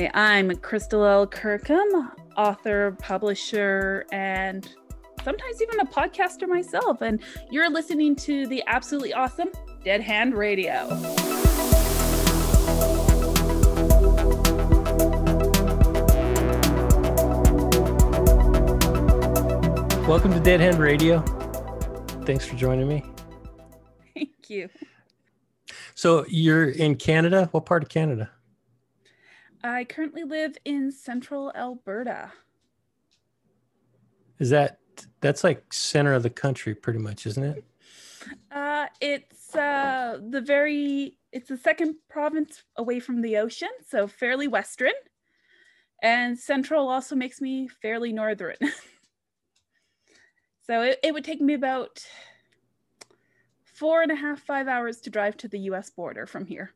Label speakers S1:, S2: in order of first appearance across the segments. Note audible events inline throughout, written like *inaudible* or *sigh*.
S1: Hi, I'm Crystal L. Kirkham, author, publisher, and sometimes even a podcaster myself. And you're listening to the absolutely awesome Dead Hand Radio.
S2: Welcome to Dead Hand Radio. Thanks for joining me.
S1: Thank you.
S2: So you're in Canada. What part of Canada?
S1: I currently live in central Alberta.
S2: Is that that's like center of the country pretty much, isn't it?
S1: Uh it's uh the very it's the second province away from the ocean, so fairly western. And central also makes me fairly northern. *laughs* so it, it would take me about four and a half, five hours to drive to the US border from here.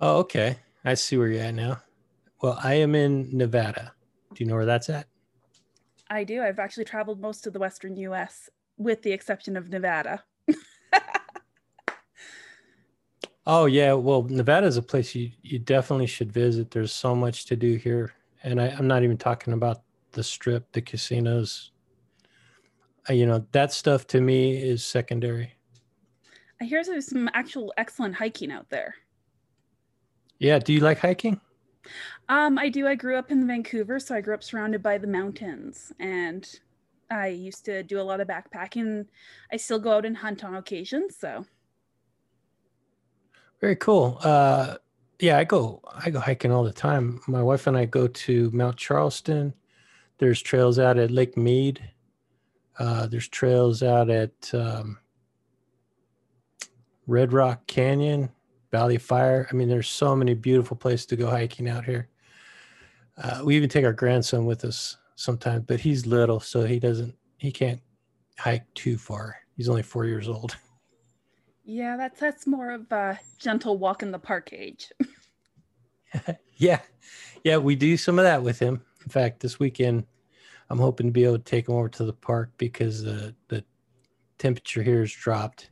S2: Oh, okay. I see where you're at now. Well, I am in Nevada. Do you know where that's at?
S1: I do. I've actually traveled most of the western US with the exception of Nevada. *laughs*
S2: oh yeah, well, Nevada is a place you you definitely should visit. There's so much to do here, and I, I'm not even talking about the strip, the casinos. Uh, you know that stuff to me is secondary.
S1: I hear there's some actual excellent hiking out there.
S2: Yeah. Do you like hiking?
S1: Um, I do. I grew up in Vancouver, so I grew up surrounded by the mountains, and I used to do a lot of backpacking. I still go out and hunt on occasion. So
S2: very cool. Uh, yeah, I go I go hiking all the time. My wife and I go to Mount Charleston. There's trails out at Lake Mead. Uh, there's trails out at um, Red Rock Canyon. Valley Fire. I mean, there's so many beautiful places to go hiking out here. Uh, we even take our grandson with us sometimes, but he's little, so he doesn't, he can't hike too far. He's only four years old. *laughs*
S1: Yeah, that's that's more of a gentle walk in the park age. *laughs*
S2: yeah, yeah, we do some of that with him. In fact, this weekend, I'm hoping to be able to take him over to the park because the the temperature here has dropped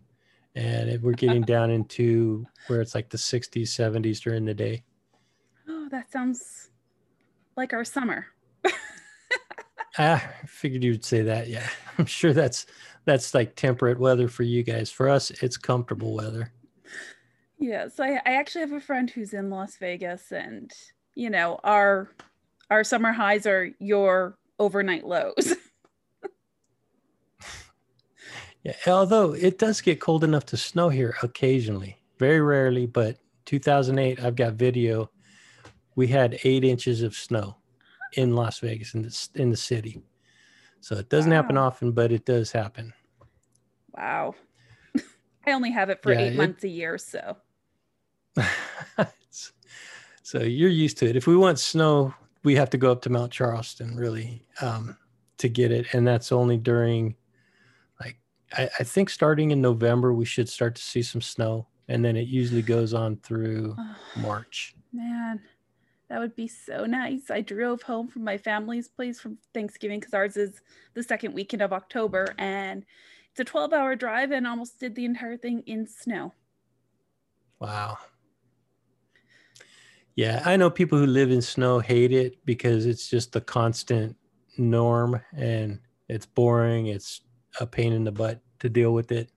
S2: and we're getting down into where it's like the 60s 70s during the day.
S1: Oh that sounds like our summer. *laughs*
S2: Ah, i figured you'd say that. Yeah *laughs* i'm sure that's that's like temperate weather for you guys. For us it's comfortable weather.
S1: Yeah so I, I actually have a friend who's in las vegas and you know our our summer highs are your overnight lows *laughs*
S2: Yeah, although it does get cold enough to snow here occasionally, very rarely, but 2008, I've got video. We had eight inches of snow in Las Vegas in the, in the city. So it doesn't wow. happen often, but it does happen.
S1: Wow. *laughs* I only have it for yeah, eight it, months a year. So. *laughs*
S2: so you're used to it. If we want snow, we have to go up to Mount Charleston really um, to get it. And that's only during I, I, think starting in November we should start to see some snow, and then it usually goes on through oh, *sighs* March.
S1: Man, that would be so nice. I drove home from my family's place from Thanksgiving because ours is the second weekend of October, and it's a 12-hour drive, and almost did the entire thing in snow.
S2: Wow. Yeah, I know people who live in snow hate it because it's just the constant norm and it's boring. It's a pain in the butt to deal with it.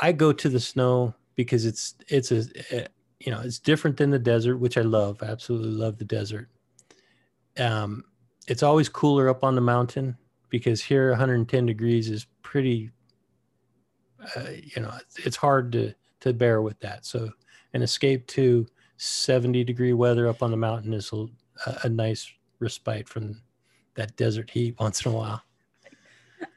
S2: I go to the snow because it's it's a, a you know it's different than the desert, which I love. I absolutely love the desert. Um, it's always cooler up on the mountain because here 110 degrees is pretty. Uh, you know, it's hard to to bear with that. So an escape to 70 degree weather up on the mountain is a, a nice respite from that desert heat *laughs* once in a while.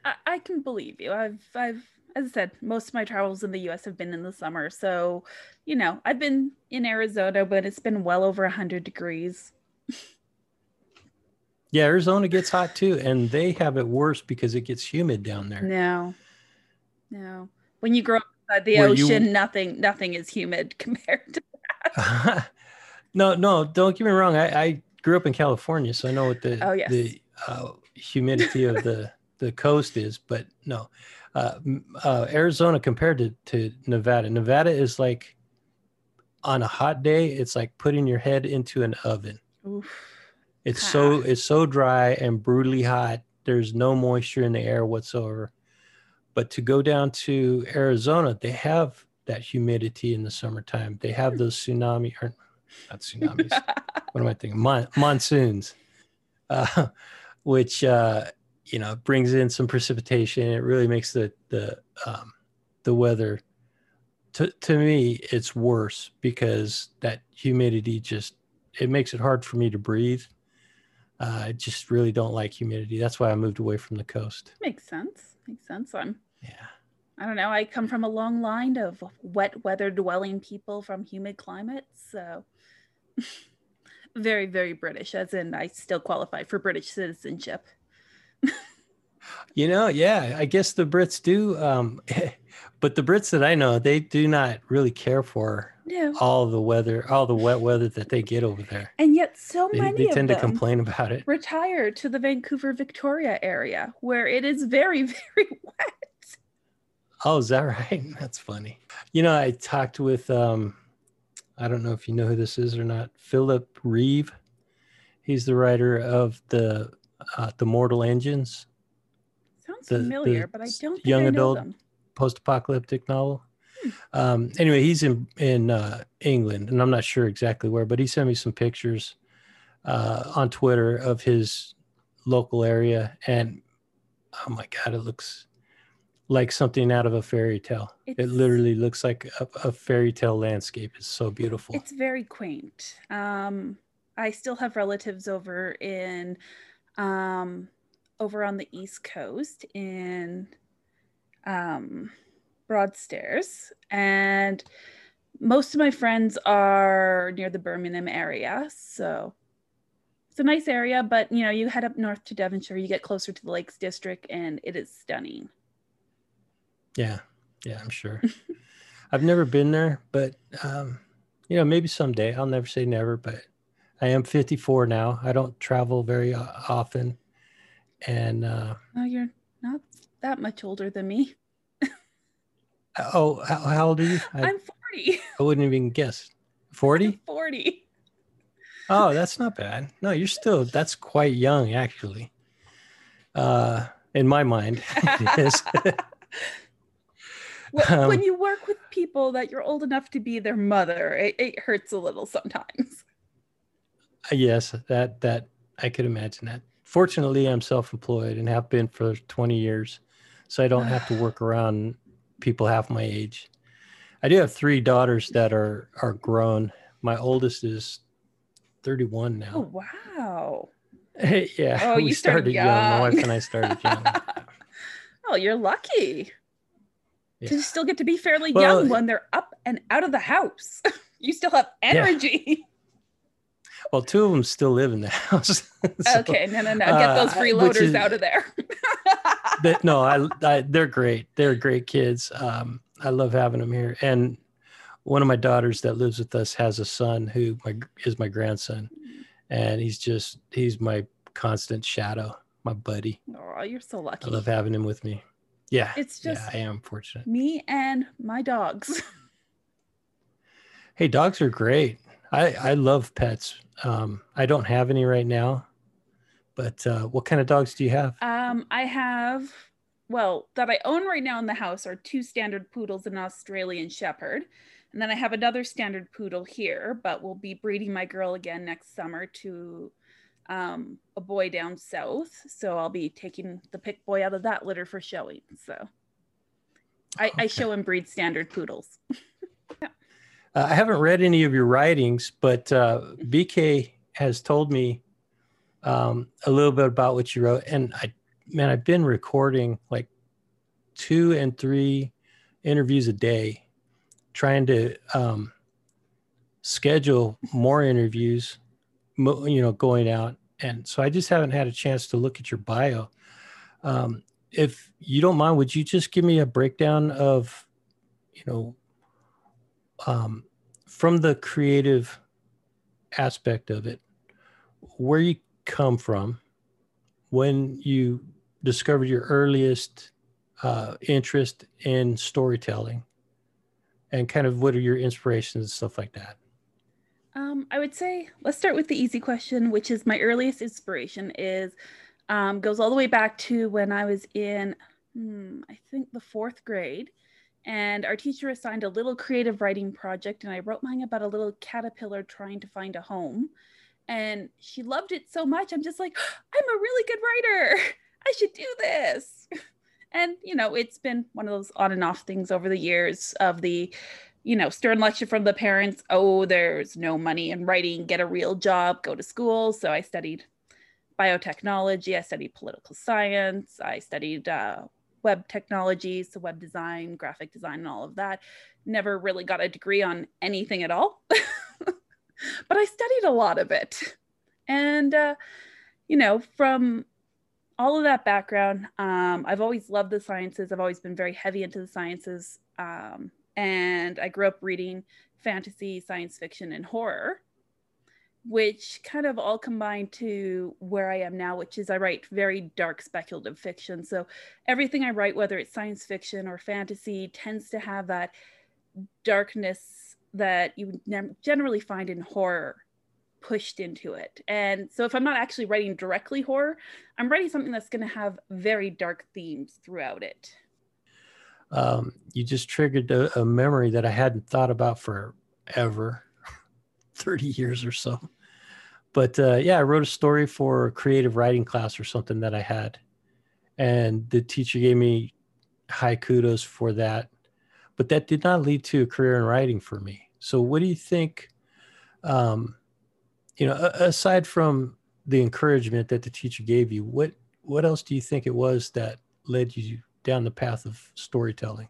S1: I, I can believe you. I've I've as I said, most of my travels in the US have been in the summer. So, you know, I've been in Arizona, but it's been well over 100 degrees.
S2: yeah, Arizona gets hot too. And they have it worse because it gets humid down there.
S1: No, no. When you grow up beside the ocean, you... nothing, nothing is humid *laughs* compared to that. *laughs*
S2: no, no, don't get me wrong. I, I, grew up in California, so I know what the,
S1: oh, yes.
S2: the uh, humidity of the the coast is, but no. Uh, uh, Arizona compared to, to Nevada, Nevada is like on a hot day, it's like putting your head into an oven.
S1: Oof.
S2: It's so it's so dry and brutally hot. There's no moisture in the air whatsoever. But to go down to Arizona, they have that humidity in the summertime. They have those tsunami or not tsunamis. *laughs* what am I thinking? Mon- monsoons, uh, *laughs* which uh, you know brings in some precipitation. It really makes the the um, the weather. To to me, it's worse because that humidity just it makes it hard for me to breathe. Uh, I just really don't like humidity. That's why I moved away from the coast.
S1: Makes sense. Makes sense. I'm
S2: Yeah.
S1: I don't know. I come from a long line of wet weather dwelling people from humid climates. So *laughs* very, very British, as in I still qualify for British citizenship. *laughs*
S2: You know, yeah, I guess the Brits do. Um, *laughs* but the Brits that I know, they do not really care for
S1: No.
S2: all the weather, all the wet weather that they get over there.
S1: And yet so
S2: They,
S1: many
S2: they tend to complain about it.
S1: retire to the Vancouver, Victoria area where it is very, *laughs* very wet.
S2: Oh, is that right? That's funny. You know, I talked with, um, I don't know if you know who this is or not, Philip Reeve. He's the writer of the uh, the Mortal Engines
S1: Sounds
S2: The- the
S1: familiar, but I don't think
S2: young
S1: I
S2: adult post-apocalyptic novel. Um, anyway, he's in in uh, England, and I'm not sure exactly where, but he sent me some pictures uh, on Twitter of his local area, and oh my god, it looks like something out of a fairy tale. it literally looks like a, a fairy tale landscape. It's so beautiful.
S1: It's very quaint. Um, I still have relatives over in, um, over on the East Coast in, um, Broadstairs, and most of my friends are near the Birmingham area. So it's a nice area, but you know, you head up north to Devonshire, you get closer to the Lakes District, and it is stunning.
S2: Yeah, yeah, I'm sure. *laughs* I've never been there, but um, you know, maybe someday. I'll never say never, but I am 54 now. I don't travel very often, and uh,
S1: Oh, you're not that much older than me. *laughs*
S2: oh, how, how old are you? I,
S1: I'm 40.
S2: I wouldn't even guess. 40? *laughs*
S1: 40.
S2: Oh, that's not bad. No, you're still. That's quite young, actually. Uh, in my mind. *laughs* Um,
S1: when you work with people that you're old enough to be their mother, it, it hurts a little sometimes.
S2: Yes, that that I could imagine that. Fortunately, I'm self-employed and have been for 20 years, so I don't have to work *sighs* around people half my age. I do have three daughters that are are grown. My oldest is 31 now.
S1: Oh, wow. *laughs*
S2: yeah,
S1: Oh,
S2: we
S1: you started
S2: young. My wife and I started young. *laughs*
S1: oh, you're lucky.
S2: Yeah.
S1: To still get to be fairly
S2: Well,
S1: young when they're up and out of the house. *laughs* you still have energy.
S2: Well, two of them still live in the *laughs* house. So,
S1: okay, no, no, no. Get those
S2: uh,
S1: freeloaders
S2: is-
S1: out of there. *laughs*
S2: but no, I, I they're great. They're great kids. Um, I love having them here. And one of my daughters that lives with us has a son who my, is my grandson, and he's just he's my constant shadow, my buddy.
S1: oh, you're so lucky.
S2: I love having him with me. Yeah,
S1: It's just
S2: yeah, I am fortunate.
S1: me and my dogs. *laughs*
S2: Hey, dogs are great. I I love pets. Um, I don't have any right now, but uh, what kind of dogs do you have?
S1: Um, I have, well, that I own right now in the house are two standard poodles and an Australian Shepherd. And then I have another standard poodle here, but we'll be breeding my girl again next summer to um, a boy down south. So I'll be taking the pick boy out of that litter for showing. So I, I show and breed standard poodles. *laughs*
S2: Uh, I haven't read any of your writings, but uh, BK has told me um, a little bit about what you wrote. And I, man, I've been recording like two and three interviews a day, trying to um, schedule more interviews, you know, going out. And so I just haven't had a chance to look at your bio. Um, if you don't mind, would you just give me a breakdown of, you know, um, from the creative aspect of it, where you come from, when you discovered your earliest uh, interest in storytelling, and kind of what are your inspirations and stuff like that?
S1: Um, I would say let's start with the easy question, which is my earliest inspiration is um, goes all the way back to when I was in, hmm, I think the fourth grade, and our teacher assigned a little creative writing project, and I wrote mine about a little caterpillar trying to find a home, and she loved it so much. I'm just like, I'm a really good writer. I should do this. *laughs* And you know, it's been one of those on and off things over the years of the you know, stern lecture from the parents, oh, there's no money in writing, get a real job, go to school. So I studied biotechnology, I studied political science, I studied uh, web technology, so web design, graphic design, and all of that. Never really got a degree on anything at all, *laughs* but I studied a lot of it. And, uh, you know, from all of that background, um, I've always loved the sciences. I've always been very heavy into the sciences. Um, and I grew up reading fantasy, science fiction, and horror, which kind of all combined to where I am now, which is I write very dark speculative fiction. So everything I write, whether it's science fiction or fantasy, tends to have that darkness that you generally find in horror pushed into it. And so if I'm not actually writing directly horror, I'm writing something that's going to have very dark themes throughout it
S2: um, you just triggered a, a, memory that I hadn't thought about forever 30 years or so. But uh, yeah, I wrote a story for a creative writing class or something that I had. And the teacher gave me high kudos for that. But that did not lead to a career in writing for me. So, what do you think? Um, you know, aside from the encouragement that the teacher gave you, what what else do you think it was that led you down the path of storytelling?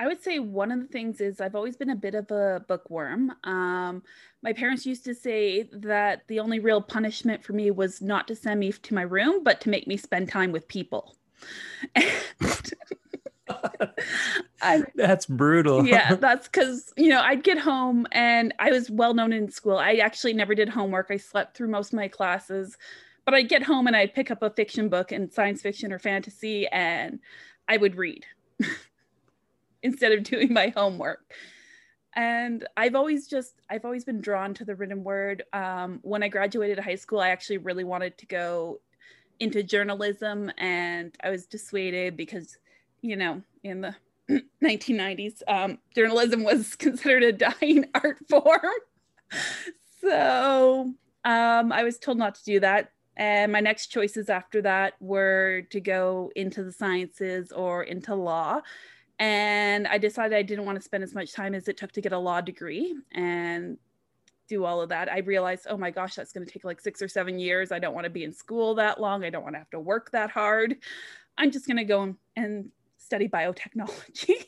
S1: I would say one of the things is I've always been a bit of a bookworm. Um, my parents used to say that the only real punishment for me was not to send me to my room, but to make me spend time with people. *laughs*
S2: I, that's brutal.
S1: yeah, *laughs* that's because you know I'd get home and I was well known in school. I actually never did homework. I slept through most of my classes but I'd get home and I'd pick up a fiction book and science fiction or fantasy and I would read *laughs* instead of *laughs* doing my homework. And I've always just, I've always been drawn to the written word. Um, when I graduated high school, I actually really wanted to go into journalism and I was dissuaded because, you know, in the *clears throat* 1990s, um, journalism was *laughs* considered a dying *laughs* art form. so um, I was told not to do that. And my next choices after that were to go into the sciences or into law. And I decided I didn't want to spend as much time as it took to get a law degree and do all of that. I realized, oh my gosh, that's going to take like six or seven years. I don't want to be in school that long. I don't want to have to work that hard. I'm just going to go and study biotechnology.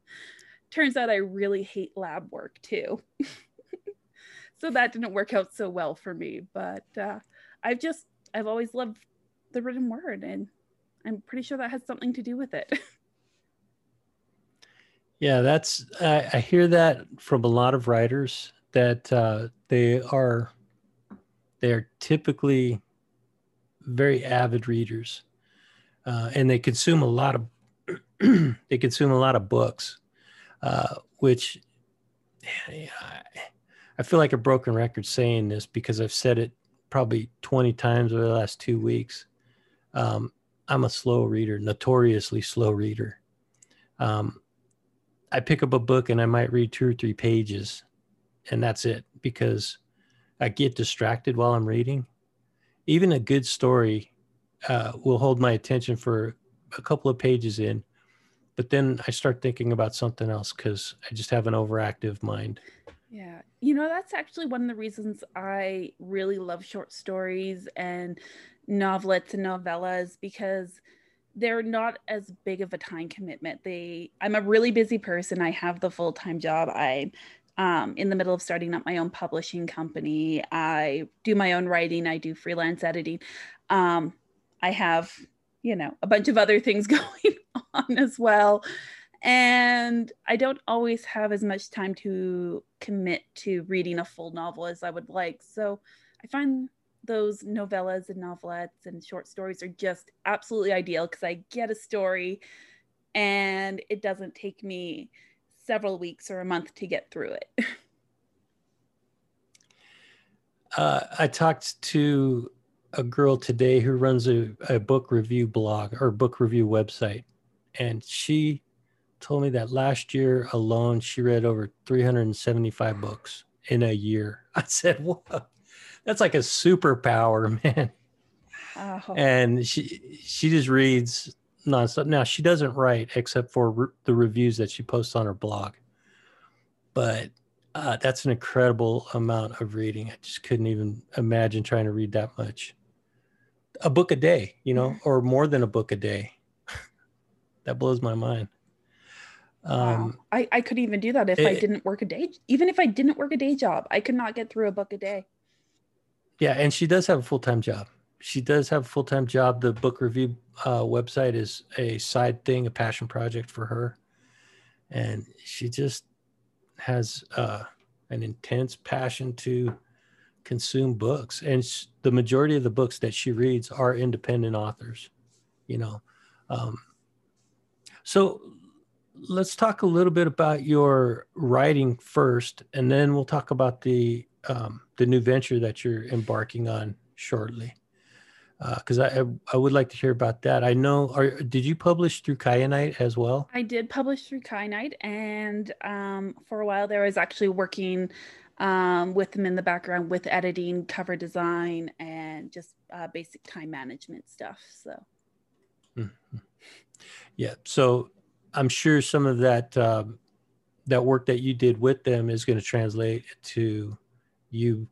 S1: *laughs* Turns out I really hate lab work too. *laughs* so that didn't work out so well for me. But uh, I've just I've always loved the written word, and I'm pretty sure that has something to do with it. *laughs*
S2: yeah, that's I, I, hear that from a lot of writers that uh, they are they are typically very avid readers, uh, and they consume a lot of *clears throat* they consume a lot of books, uh, which yeah, I feel like a broken record saying this because I've said it probably 20 times over the last two weeks. Um, I'm a slow reader, notoriously slow reader. Um, I pick up a book and I might read two or three pages, and that's it because I get distracted while I'm reading. Even a good story uh, will hold my attention for a couple of pages in, but then I start thinking about something else because I just have an overactive mind.
S1: Yeah. You know, that's actually one of the reasons I really love short stories and novelettes and novellas because they're not as big of a time commitment. They I'm a really busy person. I have the full-time job. I'm um, in the middle of starting up my own publishing company. I do my own writing. I do freelance editing. Um, I have, you know, a bunch of other things *laughs* going on as well and I don't always have as much time to commit to reading a full novel as I would like. So I find those novellas and novelettes and short stories are just absolutely ideal because I get a story and it doesn't take me several weeks or a month to get through it. *laughs*
S2: uh, I talked to a girl today who runs a, a book review blog or book review website, and she told me that last year alone she read over 375 books in a year. *laughs* I said, "Whoa, that's like a superpower, *laughs* man." Oh. And she she just reads nonstop. Now she doesn't write except for re- the reviews that she posts on her blog, but uh, that's an incredible amount of reading. I just couldn't even imagine trying to read that much. A book a day, you know, or more than a book a day. *laughs* that blows my mind.
S1: Um, wow. I, I couldn't even do that if it, I didn't work a day. Even if I didn't work a day job, I could not get through a book a day.
S2: Yeah, and she does have a full time job. She does have a full time job. The book review uh, website is a side thing, a passion project for her, and she just has uh, an intense passion to consume books. And sh- the majority of the books that she reads are independent authors. You know, um, so let's talk a little bit about your writing first, and then we'll talk about the um, the new venture that you're embarking on shortly. Because uh, I I would like to hear about that. I know. Are, did you publish through Kyanite as well?
S1: I did publish through Kyanite, and um, for a while there, I was actually working um, with them in the background with editing, cover design, and just uh, basic time management stuff. So. Mm-hmm.
S2: Yeah. So I'm sure some of that um, that work that you did with them is going to translate to you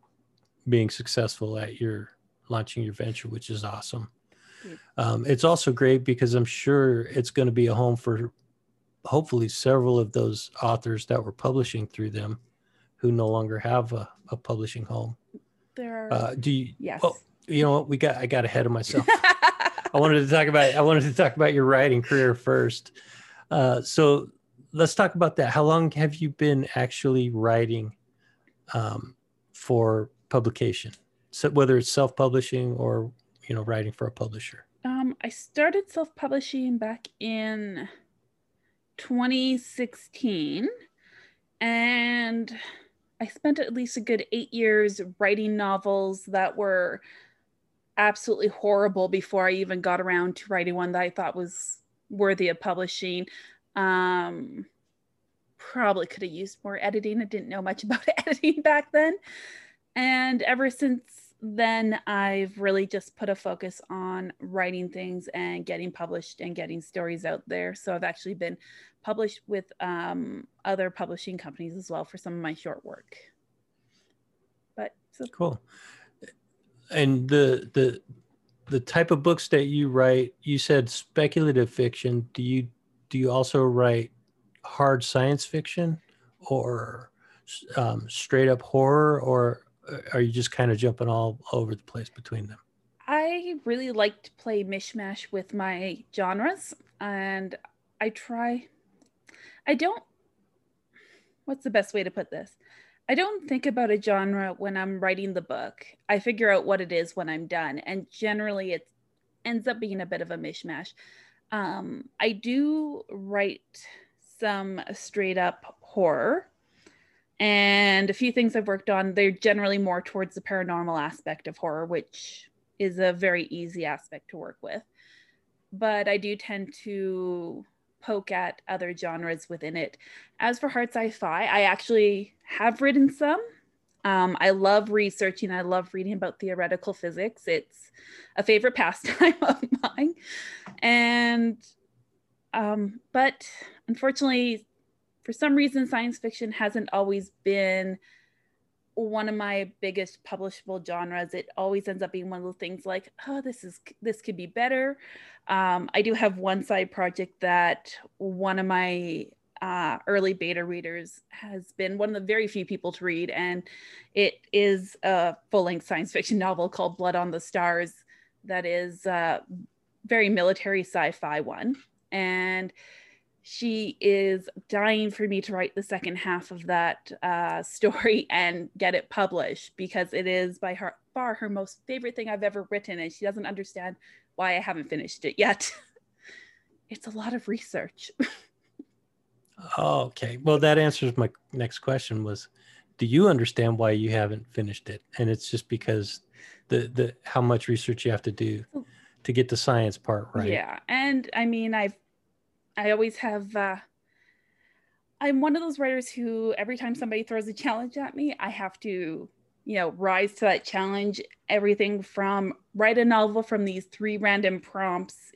S2: being successful at your launching your venture, which is awesome. Um, it's also great because I'm sure it's going to be a home for hopefully several of those authors that were publishing through them who no longer have a, a publishing home.
S1: There are,
S2: uh, do you, yes. Oh, you know what? We got, I got ahead of myself. *laughs* I wanted to talk about, I wanted to talk about your writing career first. Uh, so let's talk about that. How long have you been actually writing um, for publication? So whether it's self-publishing or you know writing for a publisher.
S1: Um, I started self-publishing back in 2016, and I spent at least a good eight years writing novels that were absolutely horrible before I even got around to writing one that I thought was worthy of publishing. Um, probably could have used more editing. I didn't know much *laughs* about editing back then. And ever since then, I've really just put a focus on writing things and getting published and getting stories out there. So I've actually been published with um, other publishing companies as well for some of my short work. But
S2: so cool. And the the the type of books that you write, you said speculative fiction. Do you do you also write hard science fiction or um, straight up horror, or are you just kind of jumping all over the place between them?
S1: I really like to play mishmash with my genres, and I try. I don't. What's the best way to put this? I don't think about a genre when I'm writing the book. I figure out what it is when I'm done. And generally, it ends up being a bit of a mishmash. Um, I do write some straight up horror. And a few things I've worked on, they're generally more towards the paranormal aspect of horror, which is a very easy aspect to work with. But I do tend to poke at other genres within it. As for hard sci fi, I actually have written some. Um, I love researching, I love reading about theoretical physics. It's a favorite *laughs* pastime of mine. And, um, but unfortunately, for some reason, science fiction hasn't always been one of my biggest publishable genres. It always ends up being one of the things like oh this is this could be better. Um, i do have one side project that one of my uh, early beta readers has been one of the very few people to read and it is a full-length science fiction *laughs* novel called blood on the stars that is a very military sci-fi one. And she is dying for me to write the second half of that uh, *laughs* story and get it published because it is by her, far her most favorite thing I've ever written, and she doesn't understand why I haven't finished it yet. *laughs* it's a lot of research.
S2: Oh, *laughs* okay. Well, that answers my next question was do you understand why you haven't finished it? And it's just because the the how much research you have to do to get the science part right.
S1: Yeah. And I mean, I've I always have uh I'm one of those writers who every time somebody throws a challenge at me, I have to, you know, rise to that challenge. Everything from write a novel from these three random prompts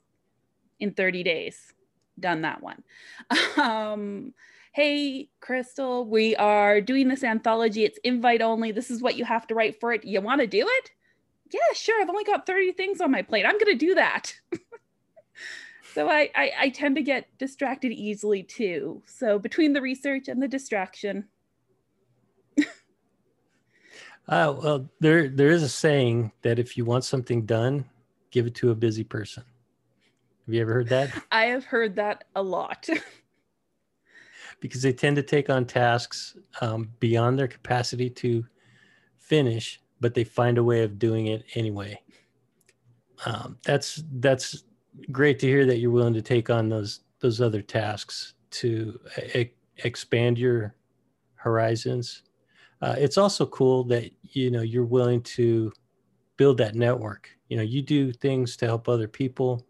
S1: in 30 days. Done that one. *laughs* Um, hey, Crystal, we are doing this anthology. It's invite only. This is what you have to write for it. You want to do it? Yeah, sure. I've only got 30 things on my plate. I'm going to do that. *laughs* so I, I, I tend to get distracted easily too. So between the research and the distraction. *laughs*
S2: uh, well, there there is a saying that if you want something done, give it to a busy person. Have you ever heard that? *laughs*
S1: I have heard that a lot. *laughs*
S2: because they tend to take on tasks um, beyond their capacity to finish, but they find a way of doing it anyway. Um, that's that's great to hear that you're willing to take on those those other tasks to e- expand your horizons. Uh, it's also cool that you know you're willing to build that network. You know, you do things to help other people,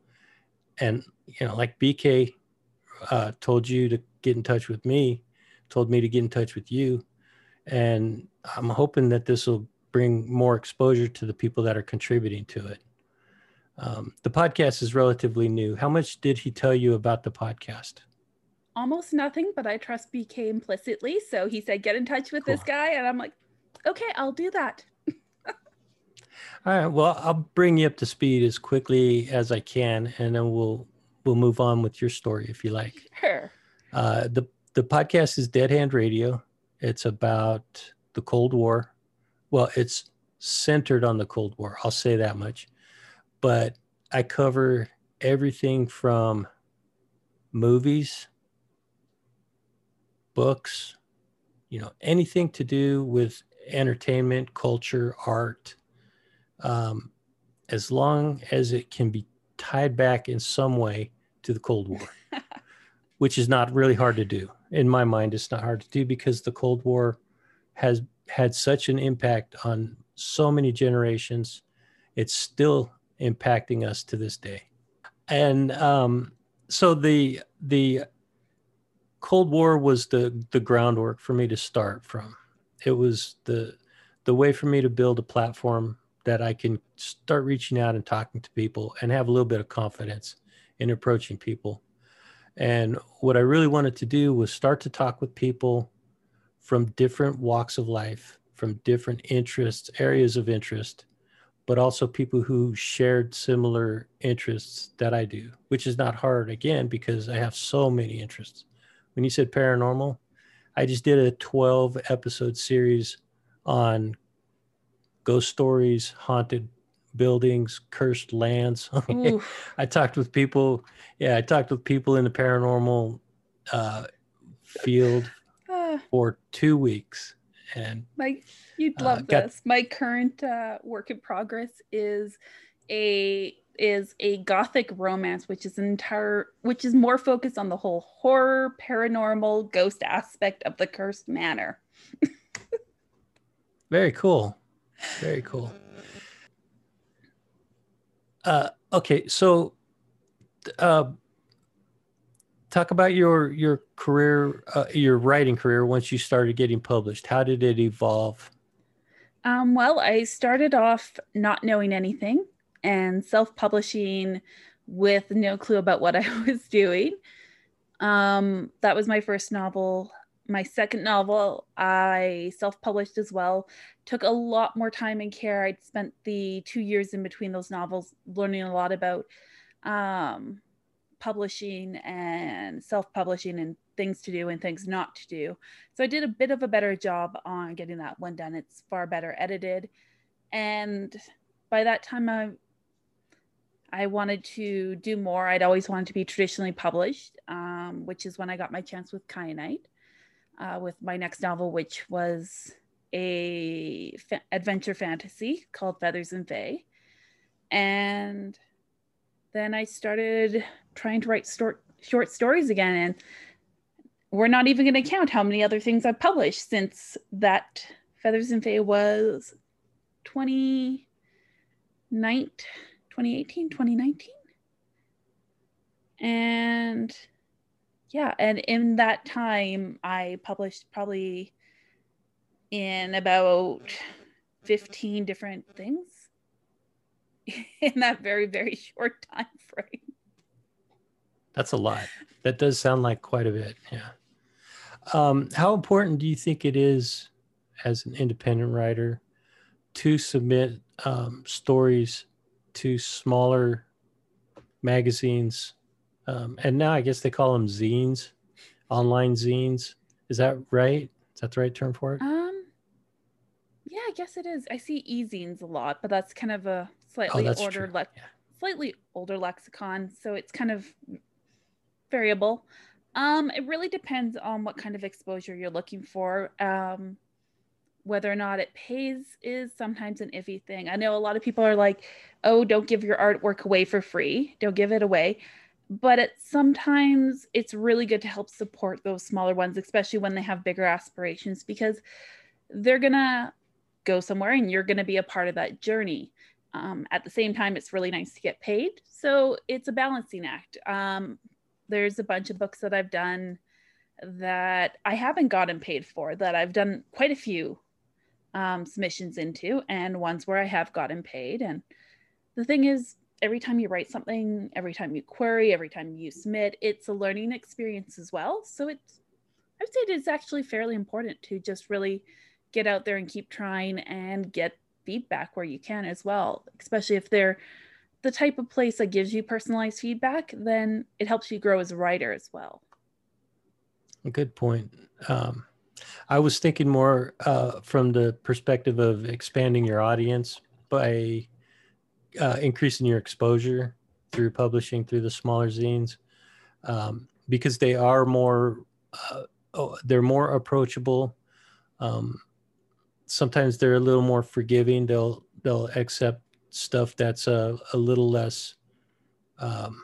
S2: and you know, like BK uh, told you to get in touch with me, told me to get in touch with you, and I'm hoping that this will bring more exposure to the people that are contributing to it. Um, the podcast is relatively new. How much did he tell you about the podcast?
S1: Almost nothing, but I trust BK implicitly. So he said, get in touch with cool. this guy. And I'm like, okay, I'll do that. *laughs*
S2: All right. Well, I'll bring you up to speed as quickly as I can, and then we'll we'll move on with your story if you like.
S1: Sure.
S2: Uh, the the podcast is Dead Hand Radio. It's about the Cold War. Well, it's centered on the Cold War. I'll say that much but I cover everything from movies, books, you know, anything to do with entertainment, culture, art, um, as long as it can be tied back in some way to the Cold War, *laughs* which is not really hard to do. In my mind, it's not hard to do because the Cold War has had such an impact on so many generations. It's still impacting us to this day. And um, so the the Cold War was the the groundwork for me to start from. It was the the way for me to build a platform that I can start reaching out and talking to people and have a little bit of confidence in approaching people. And what I really wanted to do was start to talk with people from different walks of life, from different interests, areas of interest, but also people who shared similar interests that I do, which is not hard again because I have so many interests. When you said paranormal, I just did a 12 episode series on ghost stories, haunted buildings, cursed lands. *laughs* I talked with people. Yeah, I talked with people in the paranormal uh, field *sighs* for two weeks. And
S1: my You'd uh, love uh, got- this. My current uh, work in progress is a is a gothic romance which is entire which is more focused on the whole horror paranormal ghost aspect of the cursed manor. *laughs*
S2: Very cool. Very cool. Uh okay so uh talk about your your career uh, your writing career once you started getting published how did it evolve
S1: um, well, I started off not knowing anything and self publishing with no clue about what *laughs* I was doing. Um, that was my first novel. My second novel, I self published as well. Took a lot more time and care. I'd spent the two years in between those novels learning a lot about um, publishing and self publishing and things to do and things not to do. So I did a bit of a better job on getting that one done. It's far better edited. And by that time, I, I wanted to do more. I'd always wanted to be traditionally published, um, which is when I got my chance with Kyanite, uh, with my next novel, which was a fa- adventure fantasy called Feathers and Fae. And then I started trying to write short short stories again and we're not even going to count how many other things I've published since that Feathers and Fae was 2019, 2018, 2019. And yeah, and in that time, I published probably in about 15 different things *laughs* in that very, very short time frame.
S2: That's a lot. That does sound like quite a bit. Yeah. Um, how important do you think it is as an independent writer to submit um, stories to smaller magazines? Um, and now I guess they call them zines, online zines. Is that right? Is that the right term for it?
S1: Um, yeah, I guess it is. I see e-zines a lot, but that's kind of a slightly oh, older, le- yeah. slightly older lexicon, so it's kind of variable. Um, it really depends on what kind of exposure you're looking for. Um, whether or not it pays is sometimes an iffy thing. I know a lot of people are like, "Oh, don't give your artwork away for free. Don't give it away." But it sometimes it's really good to help support those smaller ones, especially when they have bigger aspirations, because they're gonna go somewhere and you're gonna be a part of that journey. Um, at the same time, it's really nice to get paid, so it's a balancing act. Um, there's a bunch of books that I've done that I haven't gotten paid for, that I've done quite a few um, submissions into, and ones where I have gotten paid. And the thing is, every time you write something, every time you query, every time you submit, it's a learning experience as well. So it's, I would say it is actually fairly important to just really get out there and keep trying and get feedback where you can as well, especially if they're the type of place that gives you personalized feedback, then it helps you grow as a writer as well.
S2: Good point. Um, I was thinking more uh, from the perspective of expanding your audience by uh, increasing your exposure through publishing through the smaller zines, um, because they are more uh, oh, they're more approachable. Um, sometimes they're a little more forgiving. They'll they'll accept stuff that's a, a little less um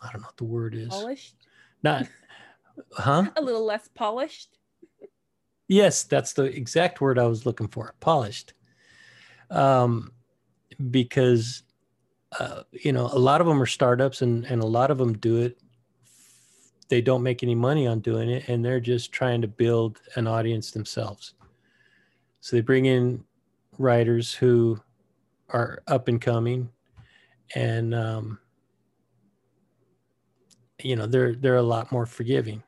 S2: i don't know what the word is.
S1: Polished?
S2: Not huh? *laughs*
S1: A little less polished?
S2: Yes that's the exact word i was looking for polished. Um because uh, you know a lot of them are startups and and a lot of them do it they don't make any money on doing it and they're just trying to build an audience themselves so they bring in writers who are up and coming, and um, you know they're they're a lot more forgiving.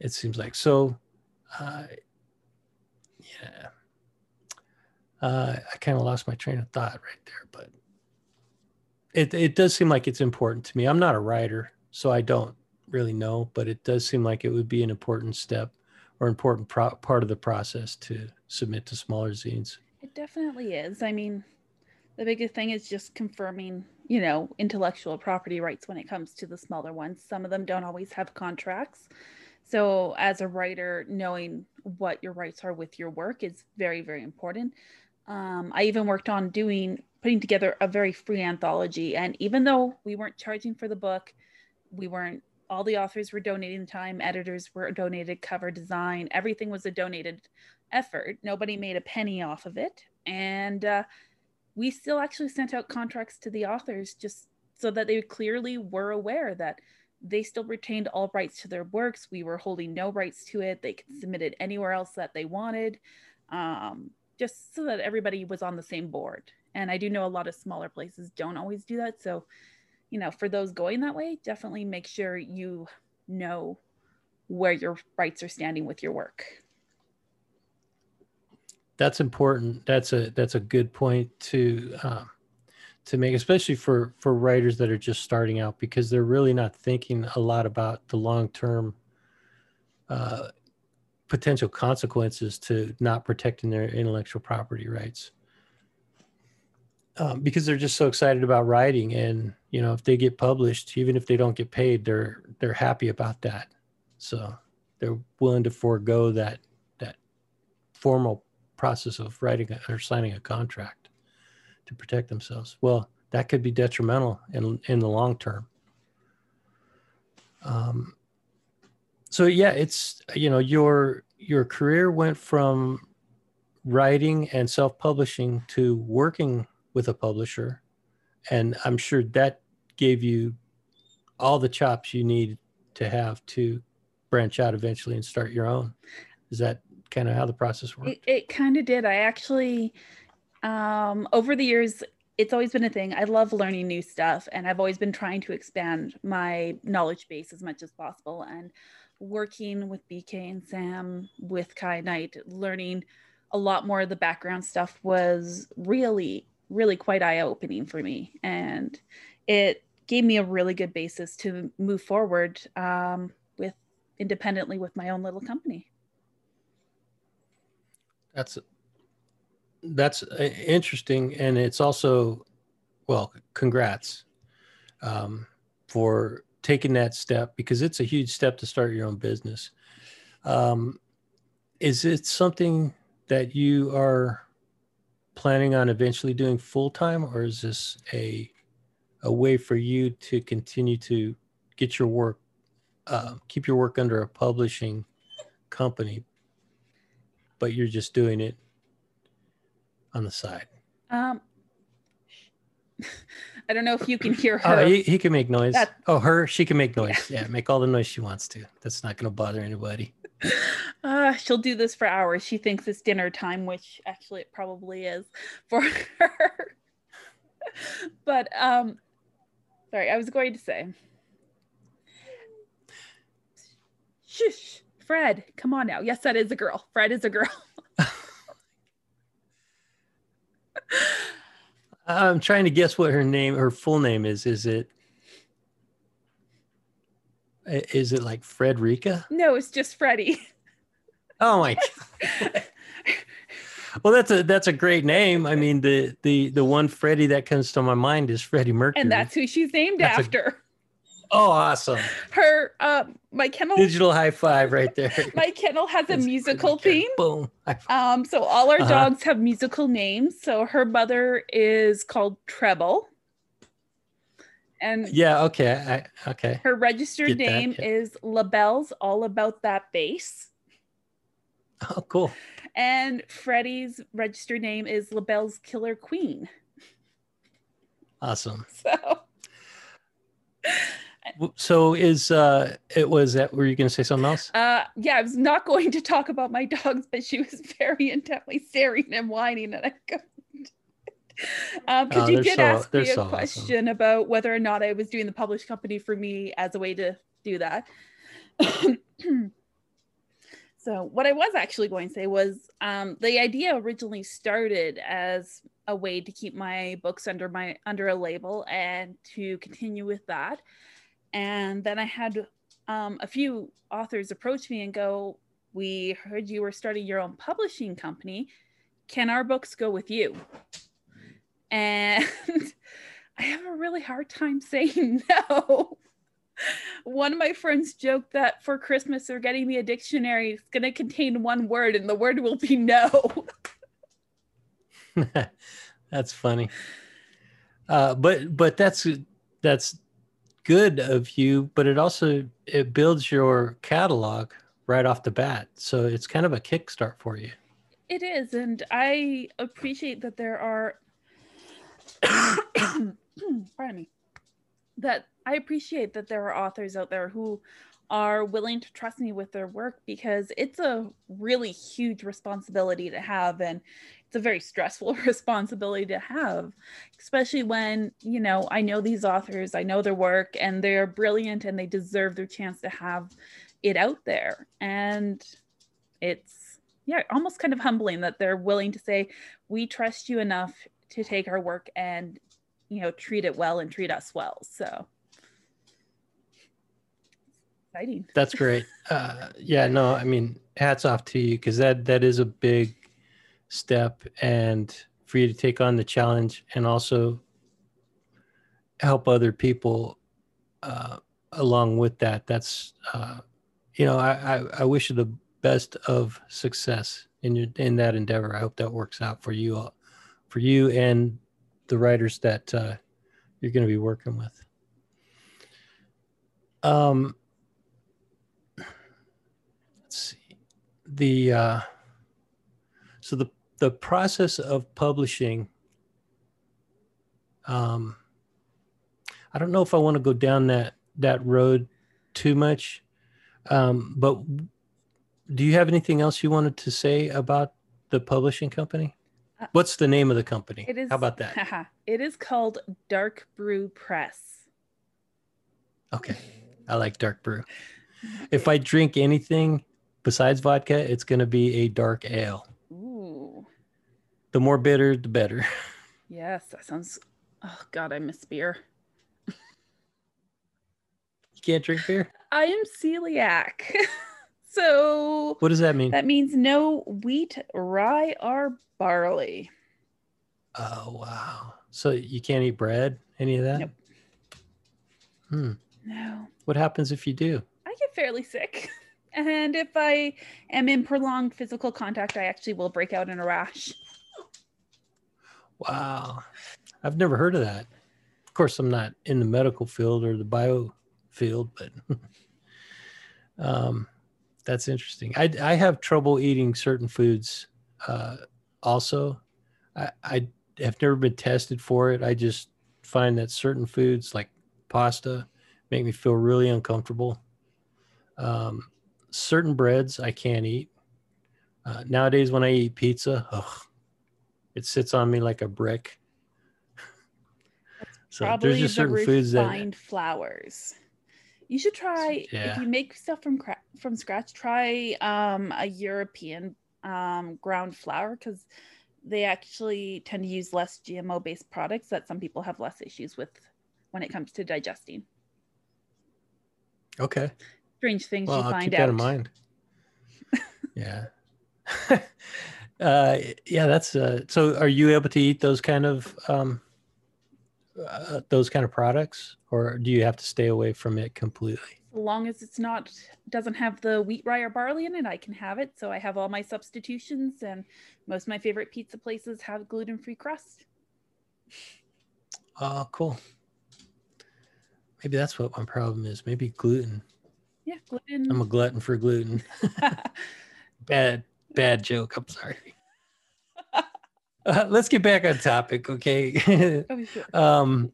S2: It seems like so. Uh, yeah, uh, I kind of lost my train of thought right there, but it it does seem like it's important to me. I'm not a writer, so I don't really know, but it does seem like it would be an important step or important pro- part of the process to submit to smaller zines.
S1: It definitely is. I mean, the biggest thing is just confirming you know intellectual property rights when it comes to the smaller ones some of them don't always have contracts so as a writer knowing what your rights are with your work is very very important um, i even worked on doing putting together a very free anthology and even though we weren't charging for the book we weren't all the authors were donating time editors were donated cover design everything was a donated effort nobody made a penny off of it and uh, we still actually sent out contracts to the authors just so that they clearly were aware that they still retained all rights to their works. We were holding no rights to it. They could submit it anywhere else that they wanted, um, just so that everybody was on the same board. And I do know a lot of smaller places don't always do that. So, you know, for those going that way, definitely make sure you know where your rights are standing with your work
S2: that's important. That's a that's a good point to um, to make, especially for for writers that are just starting out, because they're really not thinking a lot about the long term uh, potential consequences to not protecting their intellectual property rights. Um, because they're just so excited about writing, and you know, if they get published, even if they don't get paid, they're they're happy about that. So they're willing to forego that that formal process of writing or signing a contract to protect themselves. Well, that could be detrimental in in the long term. Um, so yeah, it's you know your your career went from writing and self-publishing to working with a publisher, and I'm sure that gave you all the chops you need to have to branch out eventually and start your own. Is that kind of how the process worked?
S1: It, it kind of did. I actually, um, over the years, it's always been a thing. I love learning new stuff, and I've always been trying to expand my knowledge base as much as possible. And working with BK and Sam with Kyanite, learning a lot more of the background stuff was really, really quite eye opening for me. And it gave me a really good basis to move forward um, with independently with my own little company.
S2: That's that's uh, interesting, and it's also well, congrats um, for taking that step because it's a huge step to start your own business. Um, is it something that you are planning on eventually doing full time, or is this a a way for you to continue to get your work, uh, keep your work under a publishing company, but you're just doing it on the side?
S1: Um, *laughs* I don't know if you can hear her.
S2: Oh, he, he can make noise. That, oh, her, she can make noise. Yeah. yeah, make all the noise she wants to. That's not going to bother anybody.
S1: Uh, she'll do this for hours. She thinks it's dinner time, which actually it probably is for *laughs* her. but um, Sorry, I was going to say. Shush, Fred, come on now. Yes, that is a girl. Fred is a girl. *laughs*
S2: I'm trying to guess what her name, her full name is. Is it? Is it like Frederica?
S1: No, it's just Freddie.
S2: Oh my *laughs* well, that's a that's a great name. I mean, the the the one Freddie that comes to my mind is Freddie Mercury,
S1: and that's who she's named that's after. A,
S2: oh, awesome!
S1: Her uh, my kennel
S2: digital high five right there. *laughs*
S1: my kennel has a musical theme. Boom. Um, so all our uh-huh. dogs have musical names. So her mother is called Treble. And
S2: yeah, okay, I, okay.
S1: Her registered Get name yeah. is LaBelle's All About That Bass.
S2: Oh, cool.
S1: And Freddie's registered name is LaBelle's Killer Queen.
S2: Awesome. *laughs*
S1: So
S2: so is uh it was that were you gonna say something else
S1: uh yeah i was not *laughs* going to talk about my dogs but she was very *laughs* intently staring and whining and i couldn't *laughs* um because oh, you did so, ask me a so question awesome. about whether or not i was doing the published company for me as a way to do that *clears throat* So what I was actually going to say was um, the idea originally started as a way to keep my books under my under a label and to continue with that. And then I had um, a few authors approach me and go, "We heard you were starting your own publishing company. Can our books go with you?" And *laughs* I have a really hard time saying *laughs* no one of my friends joked that for Christmas they're getting me a dictionary. It's going to contain one word, and the word will be no. *laughs*
S2: that's funny. Uh, but but that's that's good of you. But it also it builds your catalog right off the bat, so it's kind of a kickstart for you.
S1: It is, and I appreciate that there are. *coughs* pardon me. That I appreciate that there are authors out there who are willing to trust me with their work because it's a really huge responsibility to have and it's a very stressful *laughs* responsibility to have especially when you know i know these authors i know their work and they're brilliant and they deserve their chance to have it out there and it's yeah almost kind of humbling that they're willing to say we trust you enough to take our work and you know treat it well and treat us well so exciting.
S2: That's great. *laughs* Uh, yeah, no, I mean, hats off to you because that that is a big step, and for you to take on the challenge and also help other people uh, along with that. That's uh, you know, I, I, I wish you the best of success in your in that endeavor. I hope that works out for you, all, for you and the writers that uh, you're going to be working with. Um, let's see the uh, so the the process of publishing. Um, I don't know if I want to go down that that road too much, um, but do you have anything else you wanted to say about the publishing company? What's the name of the company?
S1: It is.
S2: How about that? *laughs*
S1: it is called Dark Brew Press.
S2: Okay, I like dark brew. If I drink anything besides vodka, it's going to be a dark ale.
S1: Ooh.
S2: The more bitter, the better.
S1: Yes, that sounds. Oh God, I miss beer.
S2: You can't drink beer.
S1: I am celiac. *laughs* so
S2: What does that mean?
S1: that means no wheat, rye, or barley.
S2: Oh wow! So you can't eat bread, any of that?
S1: Nope.
S2: Hmm.
S1: No.
S2: What happens if you do?
S1: I get fairly sick. *laughs* And if I am in prolonged physical contact, I actually will break out in a rash.
S2: Wow, I've never heard of that. Of course, I'm not in the medical field or the bio field, but *laughs* um, that's interesting. I I have trouble eating certain foods. Uh, also, I I have never been tested for it. I just find that certain foods like pasta make me feel really uncomfortable. Um, certain breads I can't eat. Uh, nowadays, when I eat pizza, ugh, it sits on me like a brick. *laughs* so
S1: Probably
S2: there's just certain foods that
S1: refined flours. You should try
S2: Yeah.
S1: if you make stuff from cra- from scratch. Try um, a European um, ground flour because they actually tend to use less GMO based products that some people have less issues with when it comes to digesting.
S2: okay.
S1: Strange things
S2: Well,
S1: you
S2: I'll
S1: find
S2: keep
S1: out.
S2: that in mind. *laughs* yeah. *laughs* uh, yeah, that's uh, so. Are you able to eat those kind of um, uh, those kind of products, or do you have to stay away from it completely?
S1: As long as it's not doesn't have the wheat, rye, or barley in it, I can have it. So I have all my substitutions, and most of my favorite pizza places have gluten free crust.
S2: Oh, cool. Maybe that's what my problem is. Maybe gluten.
S1: Yeah, gluten.
S2: I'm a glutton for gluten. *laughs* *laughs* bad, bad joke. I'm sorry. *laughs* Uh, let's get back on topic, okay? um,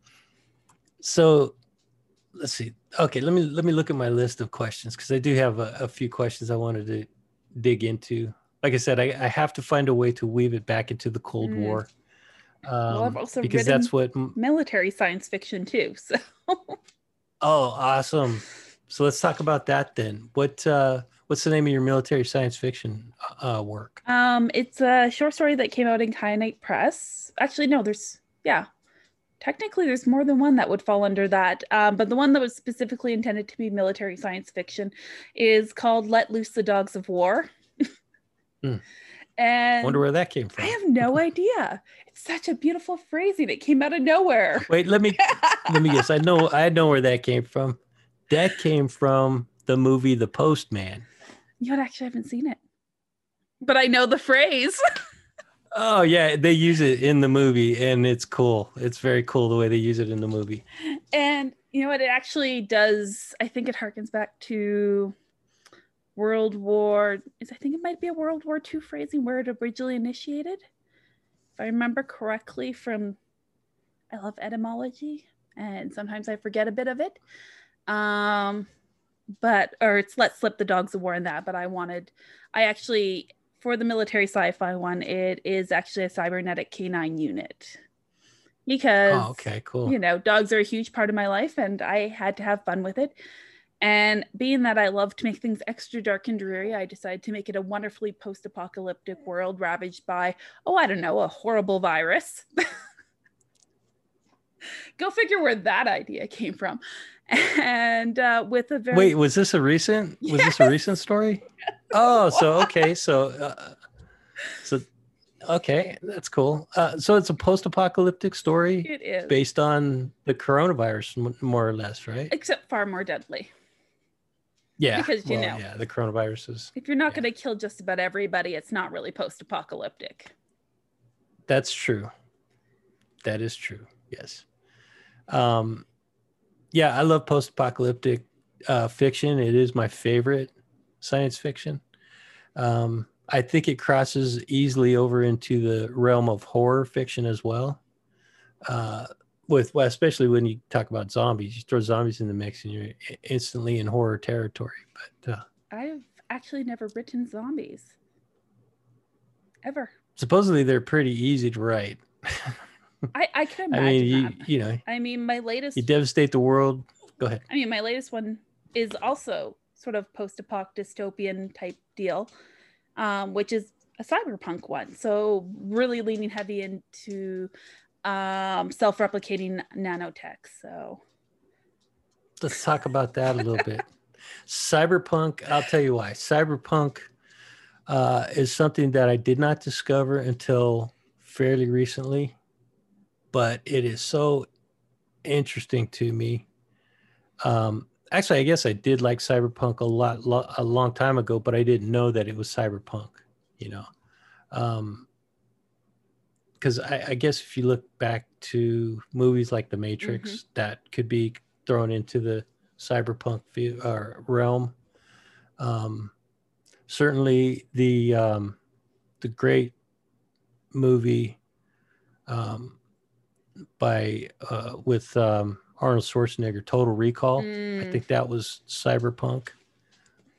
S2: so let's see. Okay, let me let me look at my list of questions because I do have a, a few questions I wanted to dig into. Like I said, I, I have to find a way to weave it back into the Cold
S1: Mm.
S2: War.
S1: Well, I've
S2: Um,
S1: also
S2: because that's what
S1: military science fiction too. *laughs* So
S2: Oh, awesome. So let's talk about that then. What uh what's the name of your military science fiction uh work?
S1: um it's a short story that came out in Kyanite Press. Actually, no, there's yeah. Technically there's more than one that would fall under that. Um, but the one that was specifically intended to be military science fiction is called Let Loose the Dogs of War.
S2: Hmm.
S1: And
S2: Wonder where that came from I
S1: have no *laughs* idea. It's such a beautiful phrasing. It came out of nowhere.
S2: Wait, let me *laughs* let me guess. I know I know where that came from. That came from the movie The Postman.
S1: you know what? Actually, I haven't seen it, but I know the phrase. *laughs*
S2: Oh yeah, they use it in the movie and it's cool. It's very cool the way they use it in the movie.
S1: and you know what? It actually does. I think it harkens back to World War. Is I think it might be a World War II phrasing where it originally initiated. If I remember correctly from, I love etymology, and sometimes I forget a bit of it. Um, but or it's let slip the dogs of war in that. But I wanted, I actually for the military sci-fi one, it is actually a cybernetic canine unit because
S2: Oh, okay, cool.
S1: you know, dogs are a huge part of my life and I had to have fun with it. And being that I love to make things extra dark and dreary, I decided to make it a wonderfully post apocalyptic world ravaged by, oh, I don't know, a horrible virus. *laughs* Go figure where that idea came from. And uh, with a very
S2: Wait, was this a recent? Was this a recent story? *laughs* Oh, so okay, so uh, so okay, that's cool. Uh, so it's a post-apocalyptic story
S1: it is,
S2: based on the coronavirus, more or less, right?
S1: except far more deadly.
S2: Yeah,
S1: because, you
S2: well,
S1: know.
S2: yeah, the coronavirus is.
S1: If you're not
S2: Yeah.
S1: going to kill just about everybody, it's not really post apocalyptic.
S2: That's true. That is true. Yes. Um, yeah, I love post-apocalyptic uh, fiction. It is my favorite science fiction. Um, I think it crosses easily over into the realm of horror fiction as well. Uh, with well, especially when you talk about zombies, you throw zombies in the mix and you're instantly in horror territory. But uh,
S1: I've actually never written zombies ever.
S2: Supposedly they're pretty easy to write. *laughs*
S1: I, I can imagine. *laughs*
S2: I mean, you, you know,
S1: I mean, my latest.
S2: you devastate the world. Go ahead.
S1: I mean, my latest one is also sort of post-apoc dystopian type deal, um, which is a cyberpunk one. So really leaning heavy into um, self-replicating nanotech. So
S2: let's talk about that a little bit. Cyberpunk. I'll tell you why. Cyberpunk uh, is something that I did not discover until fairly recently, but it is so interesting to me. Um, actually, I guess I did like cyberpunk a lot, lo- a long time ago, but I didn't know that it was cyberpunk. You know, because um, I, I, guess if you look back to movies like The Matrix, mm-hmm. that could be thrown into the cyberpunk view, or realm. Um, certainly, the um, the great movie um, by uh, with um, Arnold Schwarzenegger, Total Recall. Mm. I think that was cyberpunk.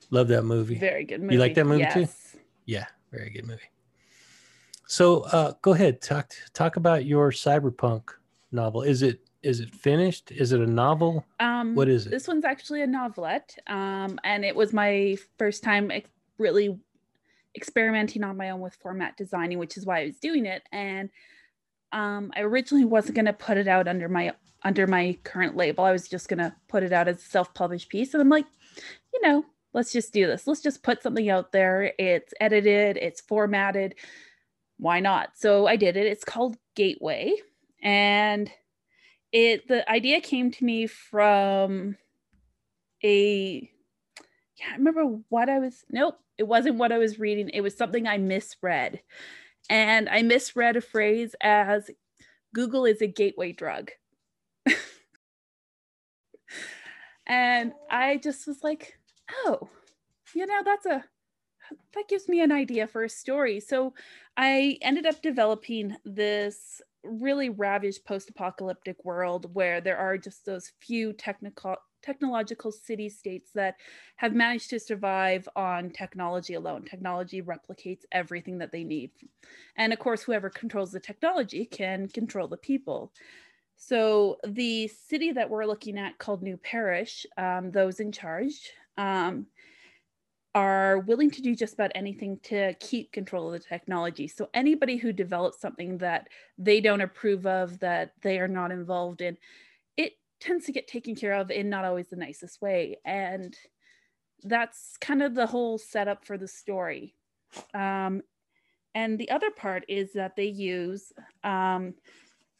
S2: Love that movie.
S1: Very good movie.
S2: You like that movie
S1: yes.
S2: too? Yeah, very good movie. So uh, go ahead, talk talk about your cyberpunk novel. Is it is it finished? Is it a novel?
S1: Um,
S2: what is it?
S1: This one's actually a novelette, um, and it was my first time ex- really experimenting on my own with format designing, which is why I was doing it. And um, I originally wasn't going to put it out under my under my current label. I was just going to put it out as a self-published piece, and I'm like, you know, let's just do this. Let's just put something out there. It's edited, it's formatted. Why not? So I did it. It's called Gateway, and it the idea came to me from a can't remember what I was nope, it wasn't what I was reading. It was something I misread. And I misread a phrase as Google is a gateway drug. *laughs* and I just was like, oh, you know, that's a that gives me an idea for a story. So I ended up developing this really ravaged post-apocalyptic world where there are just those few technical technological city states that have managed to survive on technology alone. Technology replicates everything that they need. And of course, whoever controls the technology can control the people. So the city that we're looking at called New Parish, um, those in charge, um, are willing to do just about anything to keep control of the technology. So anybody who develops something that they don't approve of, that they are not involved in, tends to get taken care of in not always the nicest way. And that's kind of the whole setup for the story. Um, and the other part is that they use um,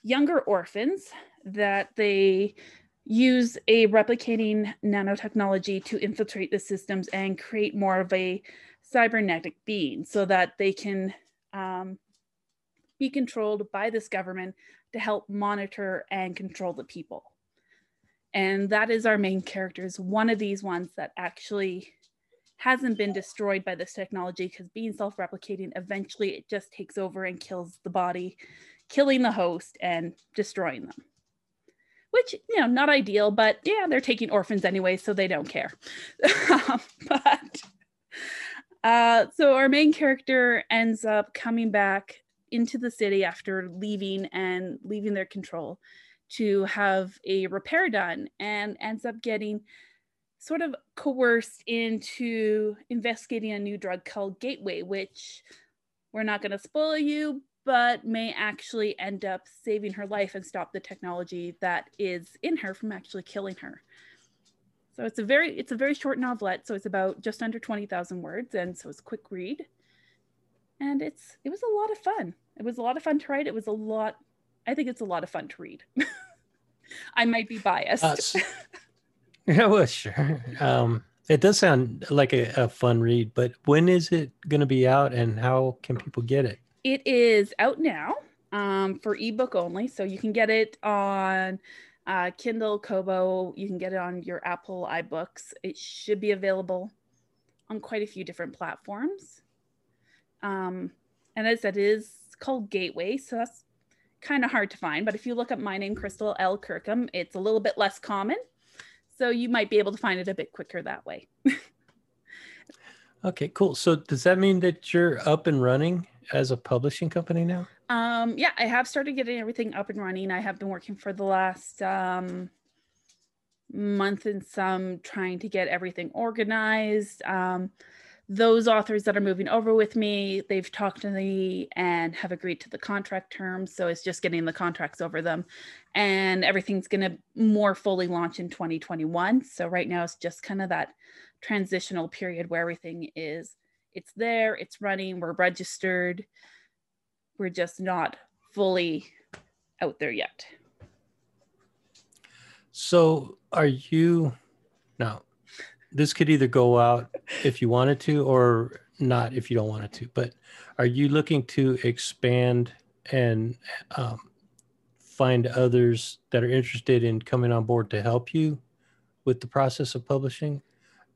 S1: younger orphans that they use a replicating nanotechnology to infiltrate the systems and create more of a cybernetic being so that they can um, be controlled by this government to help monitor and control the people. And that is our main characters. One of these ones that actually hasn't been destroyed by this technology because being self replicating, eventually it just takes over and kills the body, killing the host and destroying them which you know not ideal but yeah they're taking orphans anyway so they don't care *laughs* but uh, so our main character ends up coming back into the city after leaving and leaving their control to have a repair done and ends up getting sort of coerced into investigating a new drug called gateway which we're not going to spoil you but may actually end up saving her life and stop the technology that is in her from actually killing her. So it's a very it's a very short novelette, so it's about just under 20,000 words and so it's a quick read. And it's it was a lot of fun. It was a lot of fun to write. It was a lot I think it's a lot of fun to read. *laughs* I might be biased. Uh, *laughs*
S2: yeah, well, sure. Um, it does sound like a, a fun read, but when is it going to be out and how can people get it?
S1: It is out now um, for ebook only. So you can get it on uh, Kindle, Kobo. You can get it on your Apple iBooks. It should be available on quite a few different platforms. Um, and as it is called Gateway, so that's kind of hard to find. But if you look up my name, Crystal L. Kirkham, it's a little bit less common. So you might be able to find it a bit quicker that way.
S2: okay, cool. So does that mean that you're up and running as a publishing company now?
S1: Um, yeah, I have started getting everything up and running. I have been working for the last um, month and some trying to get everything organized. Um, those authors that are moving over with me, they've talked to me and have agreed to the contract terms. So it's just getting the contracts over them. And everything's going to more fully launch in 2021. So right now it's just kind of that transitional period where everything is it's there, it's running, we're registered. We're just not fully out there yet.
S2: So are you now this could either go out if you wanted to or not if you don't want it to. But are you looking to expand and um, find others that are interested in coming on board to help you with the process of publishing?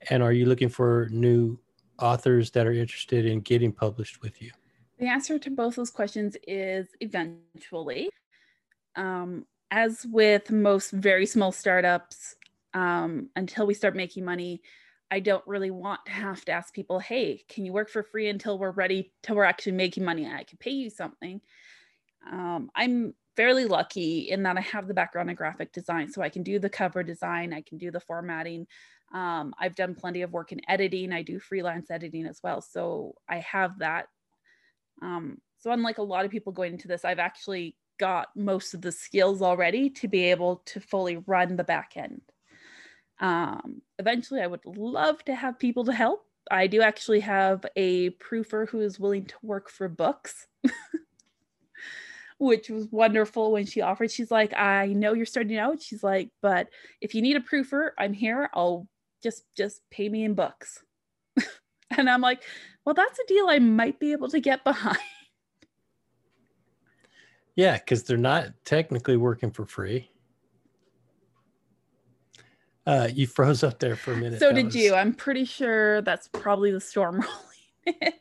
S2: And are you looking for new authors that are interested in getting published with you?
S1: The answer to both those questions is eventually. Um, as with most very small startups, um, until we start making money, I don't really want to have to ask people, hey, can you work for free until we're ready, till we're actually making money? I can pay you something. Um, I'm fairly lucky in that I have the background in graphic design, so I can do the cover design, I can do the formatting. Um, I've done plenty of work in editing. I do freelance editing as well, so I have that. Um, so unlike a lot of people going into this, I've actually got most of the skills already to be able to fully run the back end. Um, eventually, I would love to have people to help. I do actually have a proofer who is willing to work for books, *laughs* which was wonderful when she offered. She's like, I know you're starting out. She's like, but if you need a proofer, I'm here. I'll just just pay me in books. *laughs* and I'm like, well, that's a deal I might be able to get behind.
S2: Yeah, because they're not technically working for free. Uh, you froze up there for a minute.
S1: So did was... you. I'm pretty sure that's probably the storm *laughs* rolling.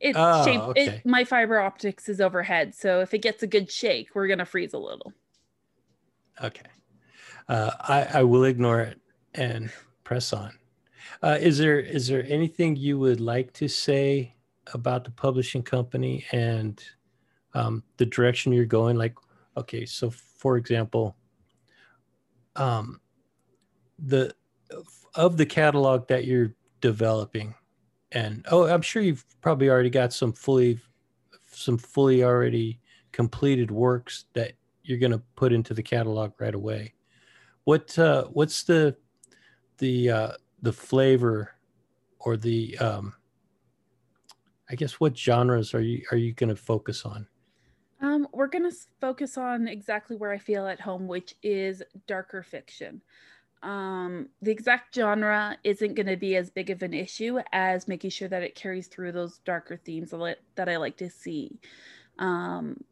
S1: it's oh, shaped. Okay. It, my fiber optics is overhead, so if it gets a good shake, we're gonna freeze a little.
S2: Okay, uh, I, I will ignore it and press on. Uh, is there is there anything you would like to say about the publishing company and um, the direction you're going? Like, okay, so for example, um, the of the catalog that you're developing. And oh i'm sure you've probably already got some fully some fully already completed works that you're going to put into the catalog right away. What uh what's the the uh the flavor or the um i guess what genres are you are you going to focus on?
S1: Um we're going to focus on exactly where i feel at home which is darker fiction um, the exact genre isn't going to be as big of an issue as making sure that it carries through those darker themes that I like to see. Um,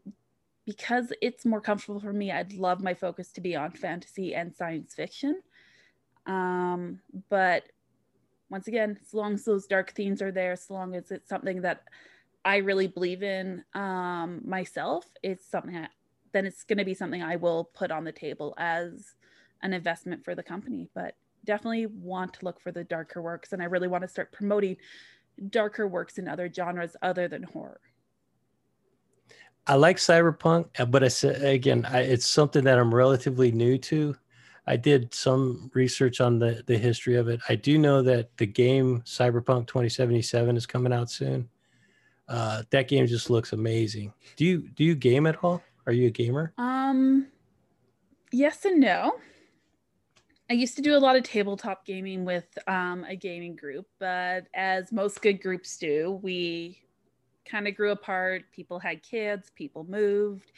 S1: because it's more comfortable for me, I'd love my focus to be on fantasy and science fiction. Um, but once again, as long as those dark themes are there, as long as it's something that I really believe in um, myself, it's something that, then it's going to be something I will put on the table as an investment for the company. But definitely want to look for the darker works. And I really want to start promoting darker works in other genres other than horror.
S2: I like cyberpunk, uh, but I said again, I, it's something that I'm relatively new to. I did some research on the the history of it. I do know that the game Cyberpunk 2077 is coming out soon. Uh, that game just looks amazing. Do you do you game at all? Are you a gamer?
S1: Um, yes and no. I used to do a lot of tabletop gaming with um, a gaming group, but as most good groups do, we kind of grew apart. People had kids, people moved.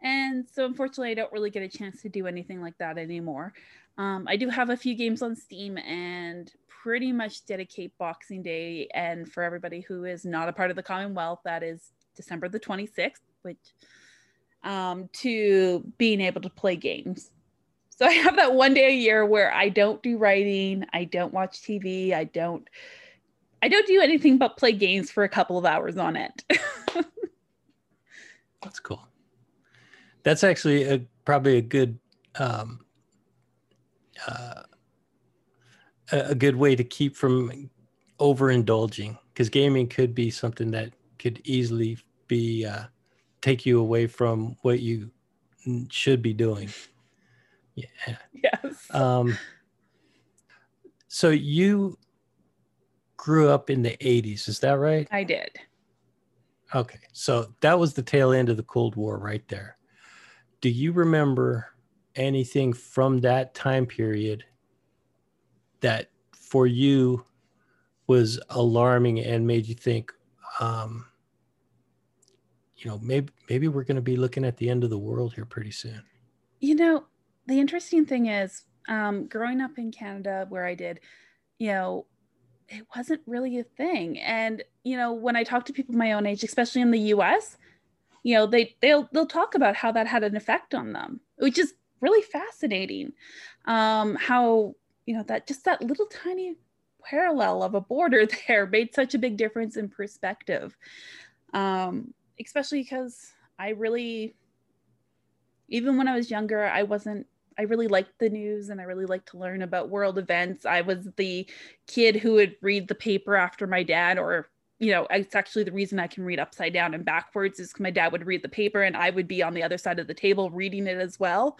S1: And so, unfortunately, I don't really get a chance to do anything like that anymore. Um, I do have a few games on Steam and pretty much dedicate Boxing Day. And for everybody who is not a part of the Commonwealth, that is December the 26th, which um, to being able to play games. So I have that one day a year where I don't do writing, I don't watch TV, I don't I don't do anything but play games for a couple of hours on it. *laughs*
S2: That's cool. That's actually a, probably a good um, uh, a good way to keep from overindulging because gaming could be something that could easily be uh, take you away from what you should be doing. Yeah.
S1: Yes.
S2: Um, so you grew up in the 80s, is that right?
S1: I did.
S2: Okay. So that was the tail end of the Cold War right there. Do you remember anything from that time period that for you was alarming and made you think um, you know maybe maybe we're going to be looking at the end of the world here pretty soon
S1: you know the interesting thing is um, growing up in canada where i did you know it wasn't really a thing. And you know when i talk to people my own age especially in the us you know they they'll they'll talk about how that had an effect on them which is really fascinating. Um how you know that just that little tiny parallel of a border *laughs* there made such a big difference in perspective. Um especially because i really even when i was younger i wasn't I really liked the news and I really liked to learn about world events. I was the kid who would read the paper after my dad, or, you know, it's actually the reason I can read upside down and backwards is my dad would read the paper and I would be on the other side of the table reading it as well,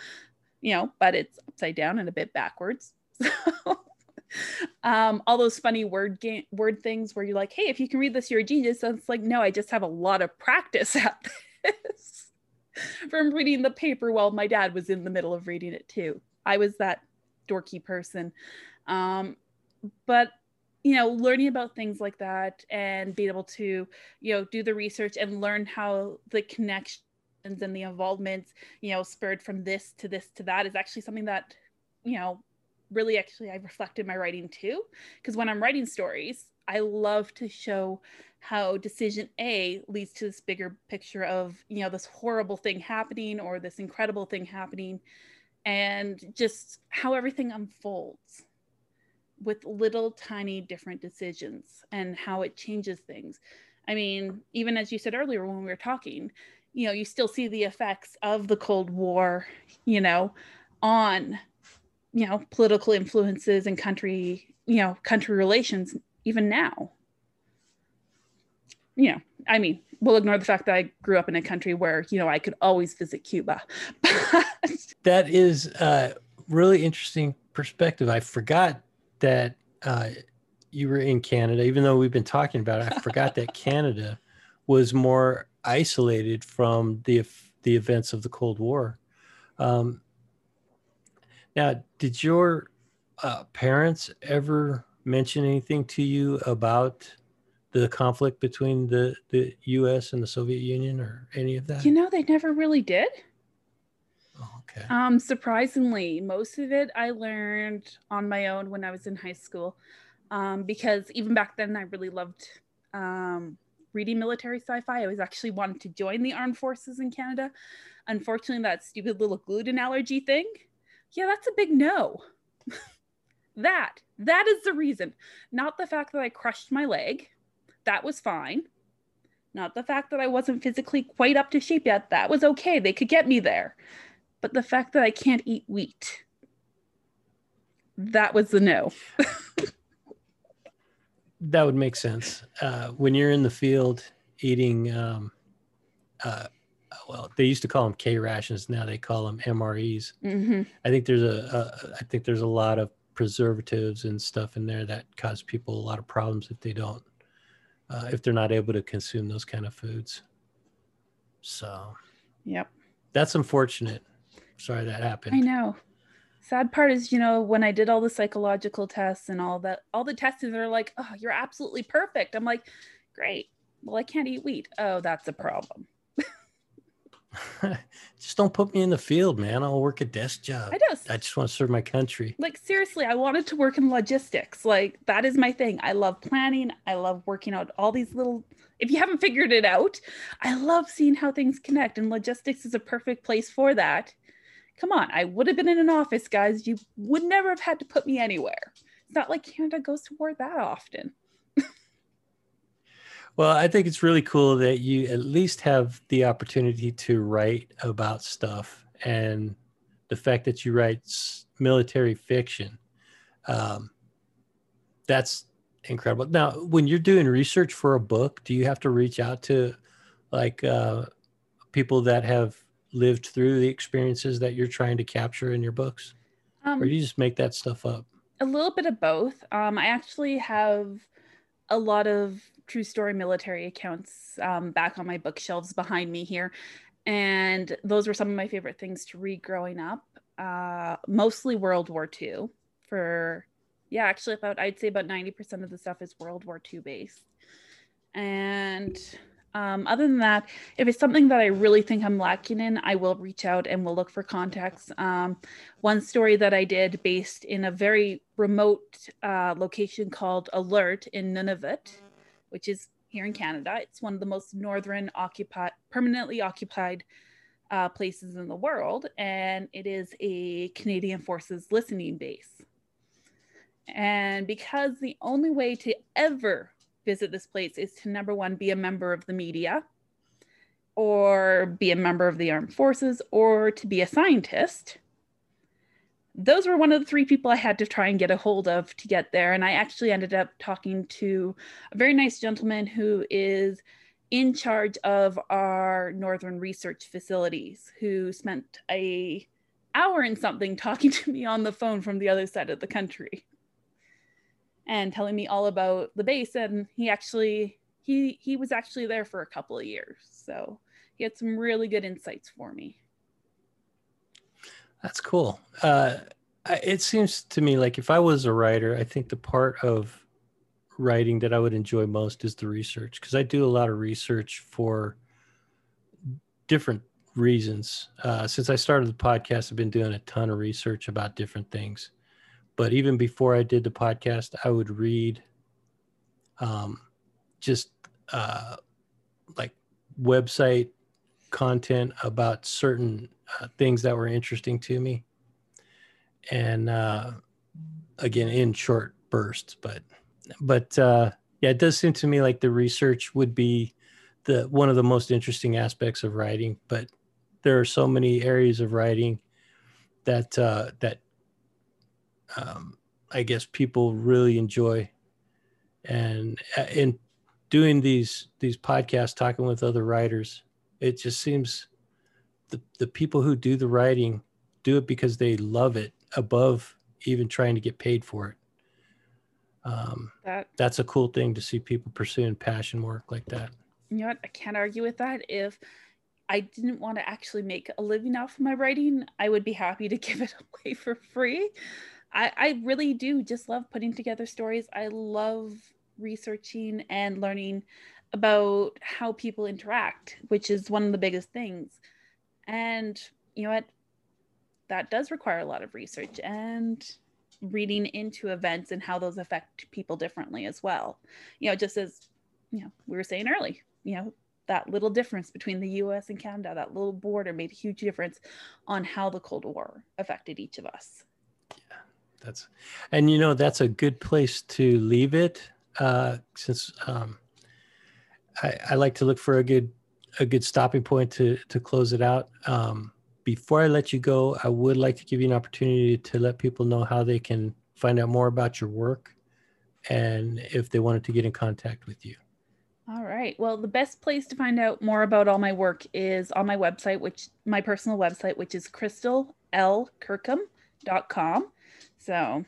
S1: you know, but it's upside down and a bit backwards. So *laughs* um, all those funny word game word things where you're like, hey, if you can read this, you're a genius. So it's like, no, I just have a lot of practice *laughs* at this *laughs* from reading the paper while my dad was in the middle of reading it too. I was that dorky person. Um, but you know, learning about things like that and being able to, you know, do the research and learn how the connections and the involvements, you know, spurred from this to this to that is actually something that, you know, really actually I reflected my writing too. Because when I'm writing stories, I love to show how decision A leads to this bigger picture of, you know, this horrible thing happening or this incredible thing happening and just how everything unfolds with little tiny different decisions and how it changes things. I mean, even as you said earlier when we were talking, you know, you still see the effects of the Cold War, you know, on you know political influences and country you know country relations even now you know i mean we'll ignore the fact that i grew up in a country where you know i could always visit cuba. *laughs*
S2: That is a really interesting perspective. I forgot that uh, you were in canada even though we've been talking about it i forgot that *laughs* canada was more isolated from the the events of the cold war. Um, now, did your uh, parents ever mention anything to you about the conflict between the, the U.S. and the Soviet Union or any of that?
S1: You know, they never really did.
S2: Oh, okay.
S1: Um, surprisingly, most of it I learned on my own when I was in high school, um, because even back then I really loved um, reading military sci-fi. I was actually wanted to join the armed forces in Canada. Unfortunately, that stupid little gluten allergy thing yeah, that's a big no. *laughs* that, that is the reason. Not the fact that I crushed my leg. That was fine. Not the fact that I wasn't physically quite up to shape yet. That was okay. They could get me there. But the fact that I can't eat wheat. That was the no. *laughs*
S2: that would make sense. Uh, when you're in the field eating um, uh, well, they used to call them K rations. Now they call them MREs. Mm-hmm. I think there's a, a, I think there's a lot of preservatives and stuff in there that cause people a lot of problems if they don't, uh, if they're not able to consume those kind of foods. So,
S1: yep,
S2: that's unfortunate. Sorry that happened.
S1: I know. Sad part is, you know, when I did all the psychological tests and all that, all the tests are like, oh, you're absolutely perfect. I'm like, great. Well, I can't eat wheat. Oh, that's a problem. *laughs*
S2: just don't put me in the field, man. I'll work a desk job.
S1: I just,
S2: I just want to serve my country.
S1: Like seriously, I wanted to work in logistics. Like that is my thing. I love planning. I love working out all these little. If you haven't *laughs* figured it out, I love seeing how things connect, and logistics is a perfect place for that. Come on, I would have been in an office, guys. You would never have had to put me anywhere. It's not like Canada goes to war that often.
S2: Well, I think it's really cool that you at least have the opportunity to write about stuff and the fact that you write military fiction. Um, that's incredible. Now, when you're doing research for a book, do you have to reach out to like uh, people that have lived through the experiences that you're trying to capture in your books? Um, or do you just make that stuff up?
S1: A little bit of both. Um, I actually have a lot of true story military accounts um, back on my bookshelves behind me here. And those were some of my favorite things to read growing up. Uh, mostly World War II for yeah, actually about I'd say about 90% of the stuff is World War II based. And um, other than that, if it's something that I really think I'm lacking in, I will reach out and we'll look for contacts. Um, one story that I did based in a very remote uh, location called Alert in Nunavut, which is here in Canada. It's one of the most northern occupied, permanently occupied uh, places in the world, and it is a Canadian Forces listening base. And because the only way to ever visit this place is to number one, be a member of the media, or be a member of the armed forces, or to be a scientist. Those were one of the three people I had to try and get a hold of to get there. And I actually ended up talking to a very nice gentleman who is in charge of our northern research facilities who spent a hour and something talking to me on the phone from the other side of the country and telling me all about the base. And he actually he he was actually there for a couple of years. So he had some really good insights for me
S2: that's cool. Uh it seems to me like if i was a writer i think the part of writing that i would enjoy most is the research because i do a lot of research for different reasons. Uh, since i started the podcast i've been doing a ton of research about different things. But even before I did the podcast, I would read um, just uh, like website content about certain uh, things that were interesting to me. And uh, again, in short bursts, but, but uh, yeah, it does seem to me like the research would be the one of the most interesting aspects of writing, but there are so many areas of writing that uh, that um, I guess people really enjoy. And uh, in doing these these podcasts, talking with other writers, it just seems the the people who do the writing do it because they love it above even trying to get paid for it. Um, that that's a cool thing to see people pursuing passion work like that.
S1: You know what? I can't argue with that. If I didn't want to actually make a living off of my writing, I would be happy to *laughs* give it away for free. I, I really do just love putting together stories. I love researching and learning about how people interact, which is one of the biggest things. And you know what? That does require a lot of research and reading into events and how those affect people differently as well. You know, just as you know, we were saying early, you know, that little difference between the US and Canada, that little border made a huge difference on how the Cold War affected each of us Yeah,
S2: that's and you know that's a good place to leave it uh, since um, I, I, like to look for a good a good stopping point to to close it out. Um, before I let you go, I would like to give you an opportunity to let people know how they can find out more about your work and if they wanted to get in contact with you.
S1: All right. Well, the best place to find out more about all my work is on my website, which my personal website, which is crystalkirkham.com. So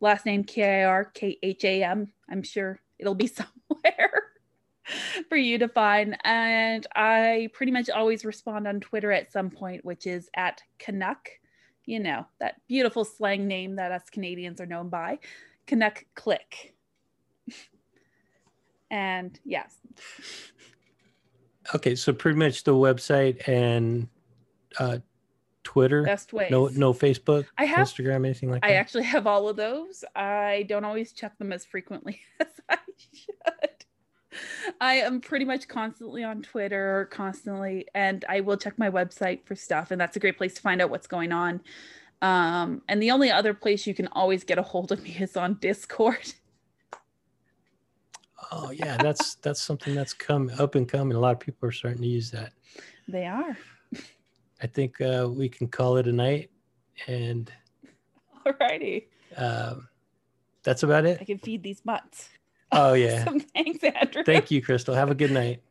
S1: last name K I R K H A M. I'm sure it'll be *laughs* somewhere *laughs* for you to find. And I pretty much always respond on Twitter at some point, which is at Canuck. You know, that beautiful slang name that us Canadians are known by. Canuck Click. *laughs* and yes.
S2: Okay, so pretty much the website and uh, Twitter?
S1: Best way.
S2: No, no Facebook. I have Instagram, anything like
S1: I
S2: that.
S1: I actually have all of those. I don't always check them as frequently *laughs* as I should. *laughs* I am pretty much constantly on Twitter, constantly, and I will check my website for stuff. And that's a great place to find out what's going on. Um, and the only other place you can always get a hold of me is on Discord. *laughs*
S2: oh yeah, that's that's something that's come up and coming. A lot of people are starting to use that.
S1: They are.
S2: I think uh, we can call it a night. And *laughs*
S1: alrighty.
S2: Um, that's about it.
S1: I can feed these mutts.
S2: Oh *laughs* yeah.
S1: Thanks, Andrew.
S2: Thank you, Crystal. Have a good night.